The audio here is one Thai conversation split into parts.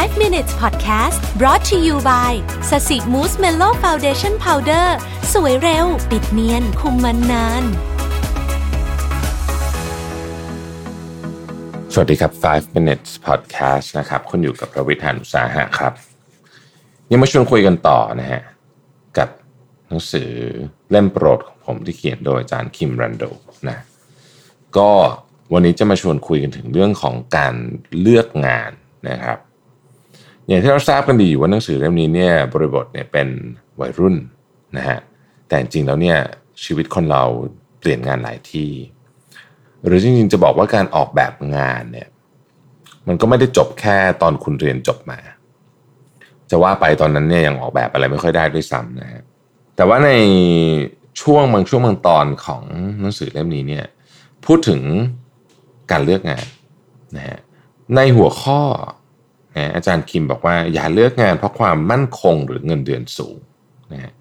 5 minutes podcast brought to you by Sasi Smooth Mellow Foundation Powder สวยเร็ว ปิดเนียน คุมมันนาน สวัสดีครับ 5 minutes podcast นะครับ คุณอยู่กับผมรวิศ หาญอุตสาหะครับ ยังมาชวนคุยกันต่อนะฮะ กับหนังสือเล่มโปรดของผมที่เขียนโดยอาจารย์คิมรันโดนะก็วันนี้จะมาชวนคุยกันถึงเรื่องของการเลือกงานนะครับ อย่างที่เราทราบกันดีอยู่ว่าหนังสือเล่มนี้เนี่ยบริบทเนี่ยเป็นวัยรุ่นนะฮะแต่จริงๆแล้วเนี่ยชีวิตคนเราเปลี่ยนงานหลายที่ หรือจริงๆจะบอกว่าการออกแบบงานเนี่ยมันก็ไม่ได้จบแค่ตอนคุณเรียนจบมา จะว่าไปตอนนั้นเนี่ยยังออกแบบอะไรไม่ค่อยได้ด้วยซ้ำนะฮะแต่ว่าในช่วงบางช่วงบางตอนของหนังสือเล่มนี้เนี่ยพูดถึงการเลือกงานนะฮะในหัวข้อ นะอาจารย์คิมบอกว่าอย่าเลือกงานเพราะความมั่นคงหรือเงินเดือนสูงนะฮะ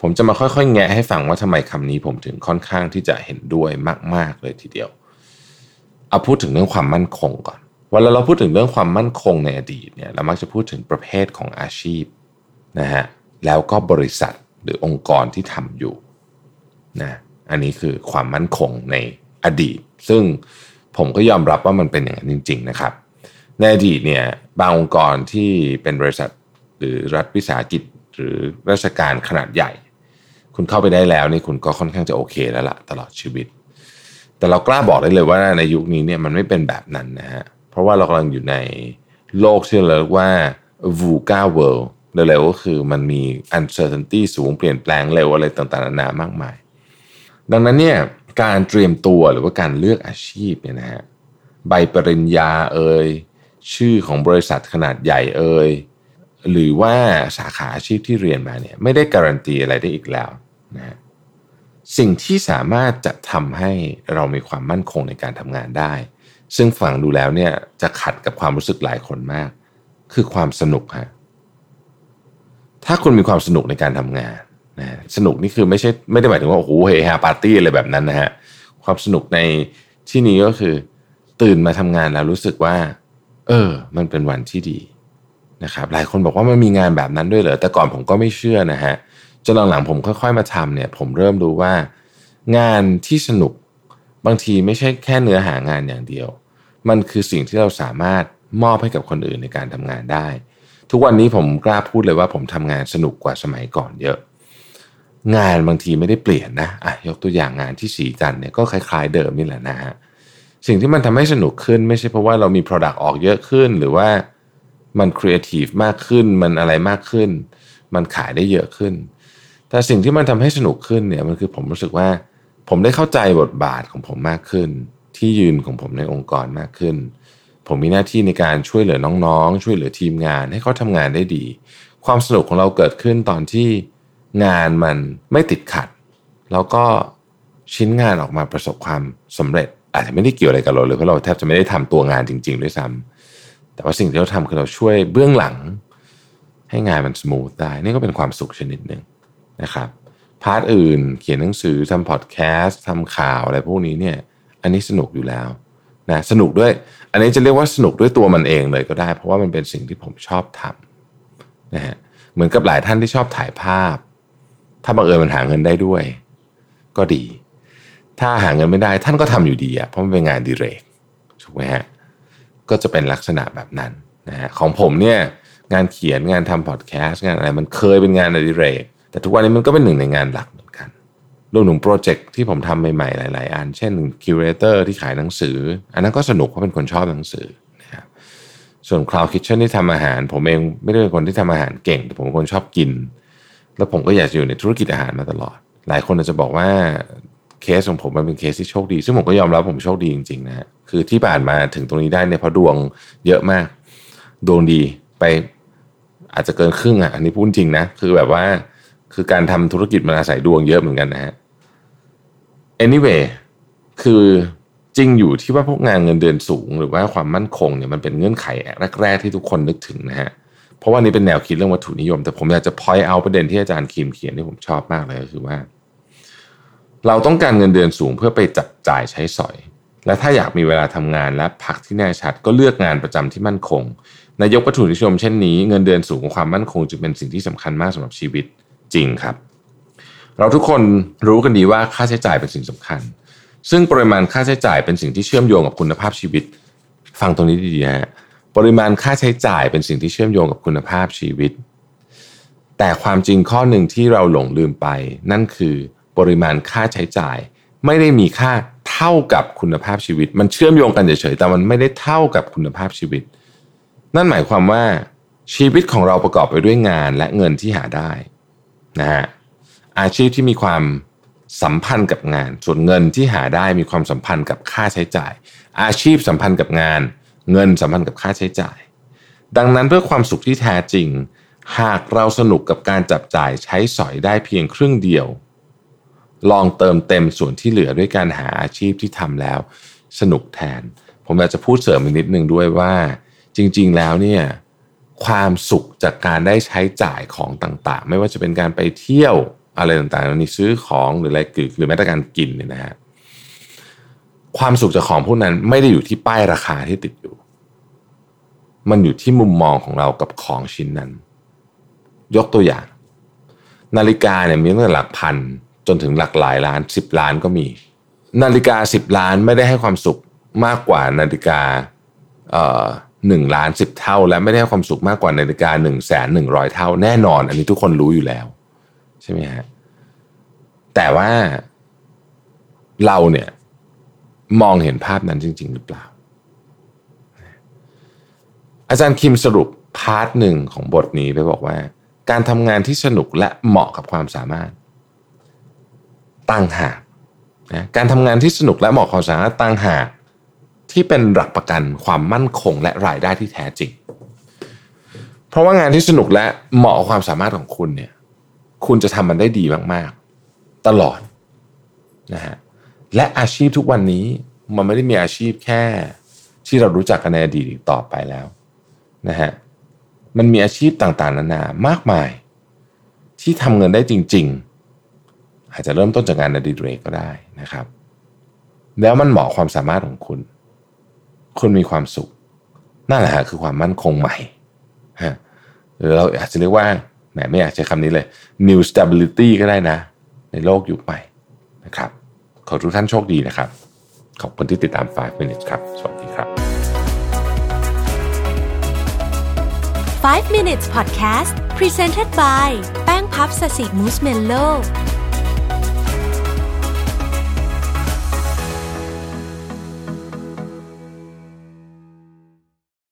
ผมจะมาค่อยๆ แงะให้ฟังว่าทำไมคำนี้ผมถึงค่อนข้างที่จะเห็นด้วยมาก ๆ เลยทีเดียว เอาพูดถึงเรื่องความมั่นคงก่อนเวลาเราพูดถึงเรื่องความมั่นคงในอดีตเนี่ยเรามักจะพูดถึงประเภทของอาชีพนะฮะแล้วก็บริษัทหรือองค์กรที่ทำอยู่นะอันนี้คือความมั่นคงในอดีต ซึ่งผมก็ยอมรับว่ามันเป็นอย่างนั้นจริง ๆ นะครับ ในอดีตเนี่ยบางองค์กรที่เป็นบริษัทหรือรัฐวิสาหกิจหรือราชการขนาดใหญ่ คุณเข้าไปได้แล้วนี่คุณก็ค่อนข้างจะโอเคแล้วล่ะตลอดชีวิต แต่เรากล้าบอกได้เลยว่าในยุคนี้เนี่ยมันไม่เป็นแบบนั้นนะฮะเพราะว่าเรากำลังอยู่ในโลกที่เราเรียกว่า VUCA world เร็วๆก็คือมันมี uncertainty สูงเปลี่ยนแปลงเร็วอะไรต่างๆนานามากมาย ดังนั้นเนี่ยการเตรียมตัวหรือว่าการเลือกอาชีพเนี่ยนะฮะใบปริญญาเอ่ย ชื่อของบริษัทขนาดใหญ่เอ่ยหรือว่าสาขาอาชีพที่เรียนมาเนี่ยไม่ได้การันตีอะไรได้อีกแล้วนะฮะสิ่งที่สามารถจะทำให้เรามีความมั่นคงในการทำงานได้ ซึ่งฟังดูแล้วเนี่ยจะขัดกับความรู้สึกหลายคนมาก คือความสนุกฮะถ้าคุณมีความสนุกในการทำงานนะสนุกนี่คือไม่ใช่ไม่ได้หมายถึงว่าโอ้โหเฮฮาปาร์ตี้อะไรแบบนั้นนะฮะความสนุกในที่นี้ก็คือ ตื่นมาทำงานแล้วรู้สึกว่า เออ มันเป็นวันที่ดีนะครับ หลายคนบอกว่ามันมีงานแบบนั้นด้วยเหรอ แต่ก่อนผมก็ไม่เชื่อนะฮะ จนหลังๆผมค่อยๆมาทำเนี่ย ผมเริ่มรู้ว่า งานที่สนุกบางทีไม่ใช่แค่เนื้อหางานอย่างเดียว มันคือสิ่งที่เราสามารถมอบให้กับคนอื่นในการทำงานได้ ทุกวันนี้ผมกล้าพูดเลยว่าผมทำงานสนุกกว่าสมัยก่อนเยอะ งานบางทีไม่ได้เปลี่ยนนะอะยกตัวอย่างงานที่สีจันเนี่ยก็คล้าย ๆ เดิมนี่แหละนะฮะ สิ่งที่มันทำให้สนุกขึ้น ไม่ใช่เพราะว่าเรามี Product ออกเยอะขึ้น หรือว่ามันครีเอทีฟมากขึ้น มันอะไรมากขึ้น มันขายได้เยอะขึ้น แต่สิ่งที่มันทำให้สนุกขึ้นเนี่ยมันคือผมรู้สึกว่าผมได้เข้าใจบทบาทของผมมากขึ้น ที่ยืนของผมในองค์กรมากขึ้น ผมมีหน้าที่ในการช่วยเหลือน้องๆ ช่วยเหลือทีมงาน ให้เขาทำงานได้ดี ความสนุกของเราเกิดขึ้นตอนที่งานมันไม่ติดขัด แล้วก็ชิ้นงานออกมาประสบความสำเร็จ อาจจะไม่ได้เกี่ยวอะไรกับเราเลยเพราะเราแทบจะไม่ได้ทำตัวงานจริง ๆ ด้วยซ้ำแต่ว่าสิ่งที่เราทำคือเราช่วยเบื้องหลัง ให้งานมัน smooth ได้นี่ก็เป็นความสุขชนิดหนึ่งนะครับ part อื่นเขียนหนังสือทำพอดแคสต์ทำข่าวอะไรพวกนี้เนี่ย อันนี้สนุกอยู่แล้วนะสนุกด้วย อันนี้จะเรียกว่าสนุกด้วยตัวมันเองเลยก็ได้ เพราะว่ามันเป็นสิ่งที่ผมชอบทำนะฮะเหมือนกับหลายท่านที่ชอบถ่ายภาพ ถ้าบังเอิญมันหาเงินได้ด้วย ก็ดี ถ้าหาเงินไม่ได้ท่านก็ทำอยู่ดีอะเพราะมันเป็นงานอดิเรกถูกไหมฮะก็จะเป็นลักษณะแบบนั้นนะฮะของผมเนี่ยงานเขียนงานทำพอดแคสต์งานอะไรมันเคยเป็นงานอดิเรก แต่ทุกวันนี้มันก็เป็นหนึ่งในงานหลักเหมือนกันรวมถึงโปรเจกต์ที่ผมทำใหม่ๆ หลายๆ อัน เช่น curator ที่ขายหนังสือ อันนั้นก็สนุกเพราะเป็นคนชอบหนังสือนะครับส่วน Cloud Kitchen ที่ทำอาหาร ผมเองไม่ได้เป็นคนที่ทำอาหารเก่ง แต่ผมเป็นคนชอบกิน แล้วผมก็อยากจะอยู่ในธุรกิจอาหารมาตลอด หลายคนอาจจะบอกว่า เคสของผมมันเป็นเคสที่โชคดี ซึ่งผมก็ยอมรับผมโชคดีจริงๆนะฮะคือที่ผ่านมาถึงตรงนี้ได้เนี่ยเพราะดวงเยอะมาก ดวงดีไปอาจจะเกินครึ่งอะอันนี้พูดจริงนะ คือแบบว่าคือการทำธุรกิจมันอาศัยดวงเยอะเหมือนกันนะฮะ anyway คือจริงอยู่ที่ว่าพวกงานเงินเดือนสูง หรือว่าความมั่นคงเนี่ยมันเป็นเงื่อนไขแรกๆที่ทุกคนนึกถึงนะฮะเพราะว่านี่เป็นแนวคิดเรื่องวัตถุนิยม แต่ผมอยากจะ point out ประเด็นที่อาจารย์คิมเขียนที่ผมชอบมากเลยก็คือว่า เราต้องการเงินเดือนสูงเพื่อไปจับจ่ายใช้สอย และถ้าอยากมีเวลาทำงานและพักที่แน่ชัดก็เลือกงานประจำที่มั่นคง นายกวัตถุนิยมเช่นนี้เงินเดือนสูงความมั่นคงจึงเป็นสิ่งที่สำคัญมากสำหรับชีวิตจริงครับ เราทุกคนรู้กันดีว่าค่าใช้จ่ายเป็นสิ่งสำคัญ ซึ่งปริมาณค่าใช้จ่ายเป็นสิ่งที่เชื่อมโยงกับคุณภาพชีวิต ฟังตรงนี้ดีๆนะปริมาณค่าใช้จ่ายเป็นสิ่งที่เชื่อมโยงกับคุณภาพชีวิต แต่ความจริงข้อหนึ่งที่เราหลงลืมไป นั่นคือ ปริมาณค่าใช้จ่าย ไม่ได้มีค่าเท่ากับคุณภาพชีวิต มันเชื่อมโยงกันเฉยๆแต่มันไม่ได้เท่ากับคุณภาพชีวิต นั่นหมายความว่าชีวิตของเราประกอบไปด้วยงานและเงินที่หาได้นะฮะอาชีพที่มีความสัมพันธ์กับงาน ส่วนเงินที่หาได้มีความสัมพันธ์กับค่าใช้จ่าย อาชีพสัมพันธ์กับงาน เงินสัมพันธ์กับค่าใช้จ่าย ดังนั้นเพื่อความสุขที่แท้จริง หากเราสนุกกับการจับจ่ายใช้สอยได้เพียงครึ่งเดียว ลองเติมเต็มส่วนที่เหลือด้วยการหาอาชีพที่ทำแล้วสนุกแทน ผมอยากจะพูดเสริมอีกนิดนึงด้วยว่า จริง ๆ แล้วเนี่ยความสุขจากการได้ใช้จ่ายของต่างๆ ไม่ว่าจะเป็นการไปเที่ยวอะไรต่างๆนี่ซื้อของหรืออะไรหรือแม้แต่การกินเนี่ยนะฮะความสุขจากของพวกนั้นไม่ได้อยู่ที่ป้ายราคาที่ติดอยู่ มันอยู่ที่มุมมองของเรากับของชิ้นนั้น ยกตัวอย่าง นาฬิกาเนี่ยมีตั้งแต่หลักพัน จนถึงหลักหลายล้านสิบล้านก็มี นาฬิกาสิบล้านไม่ได้ให้ความสุขมากกว่านาฬิกาหนึ่งล้านสิบเท่า และไม่ได้ให้ความสุขมากกว่านาฬิกาหนึ่งแสนหนึ่งร้อยเท่า แน่นอน อันนี้ทุกคนรู้อยู่แล้ว ใช่ไหมฮะแต่ว่าเราเนี่ยมองเห็นภาพนั้นจริง ๆ หรือเปล่า อาจารย์คิมสรุปพาร์ทหนึ่งของบทนี้ไปบอกว่า การทำงานที่สนุกและเหมาะกับความสามารถ ตั้งหากนะการทำงานที่สนุกและเหมาะความสามารถตั้งหากที่เป็นหลักประกันความมั่นคงและรายได้ที่แท้จริง เพราะว่างานที่สนุกและเหมาะกับความสามารถของคุณเนี่ยคุณจะทำมันได้ดีมากๆ ตลอดนะฮะและอาชีพทุกวันนี้มันไม่ได้มีอาชีพแค่ ที่เรารู้จักกันในอดีตต่อไปแล้วนะฮะมันมีอาชีพต่างๆ นานามากมาย ที่ทำเงินได้จริง ๆ อาจจะเริ่มต้นจากงานอดิเรกก็ได้นะครับ แล้วมันเหมาะความสามารถของคุณ คุณมีความสุขนั่นแหละคือความมั่นคงใหม่ฮะหรือเราอาจจะเรียกว่าแหมไม่อยากใช้คำนี้เลย new stability ก็ได้นะ ในโลกยุคใหม่นะครับ ขอทุกท่านโชคดีนะครับ ขอบคุณที่ติดตาม 5 minutes ครับ สวัสดีครับ 5 minutes podcast presented by แป้งพับสสิมูสเมลโล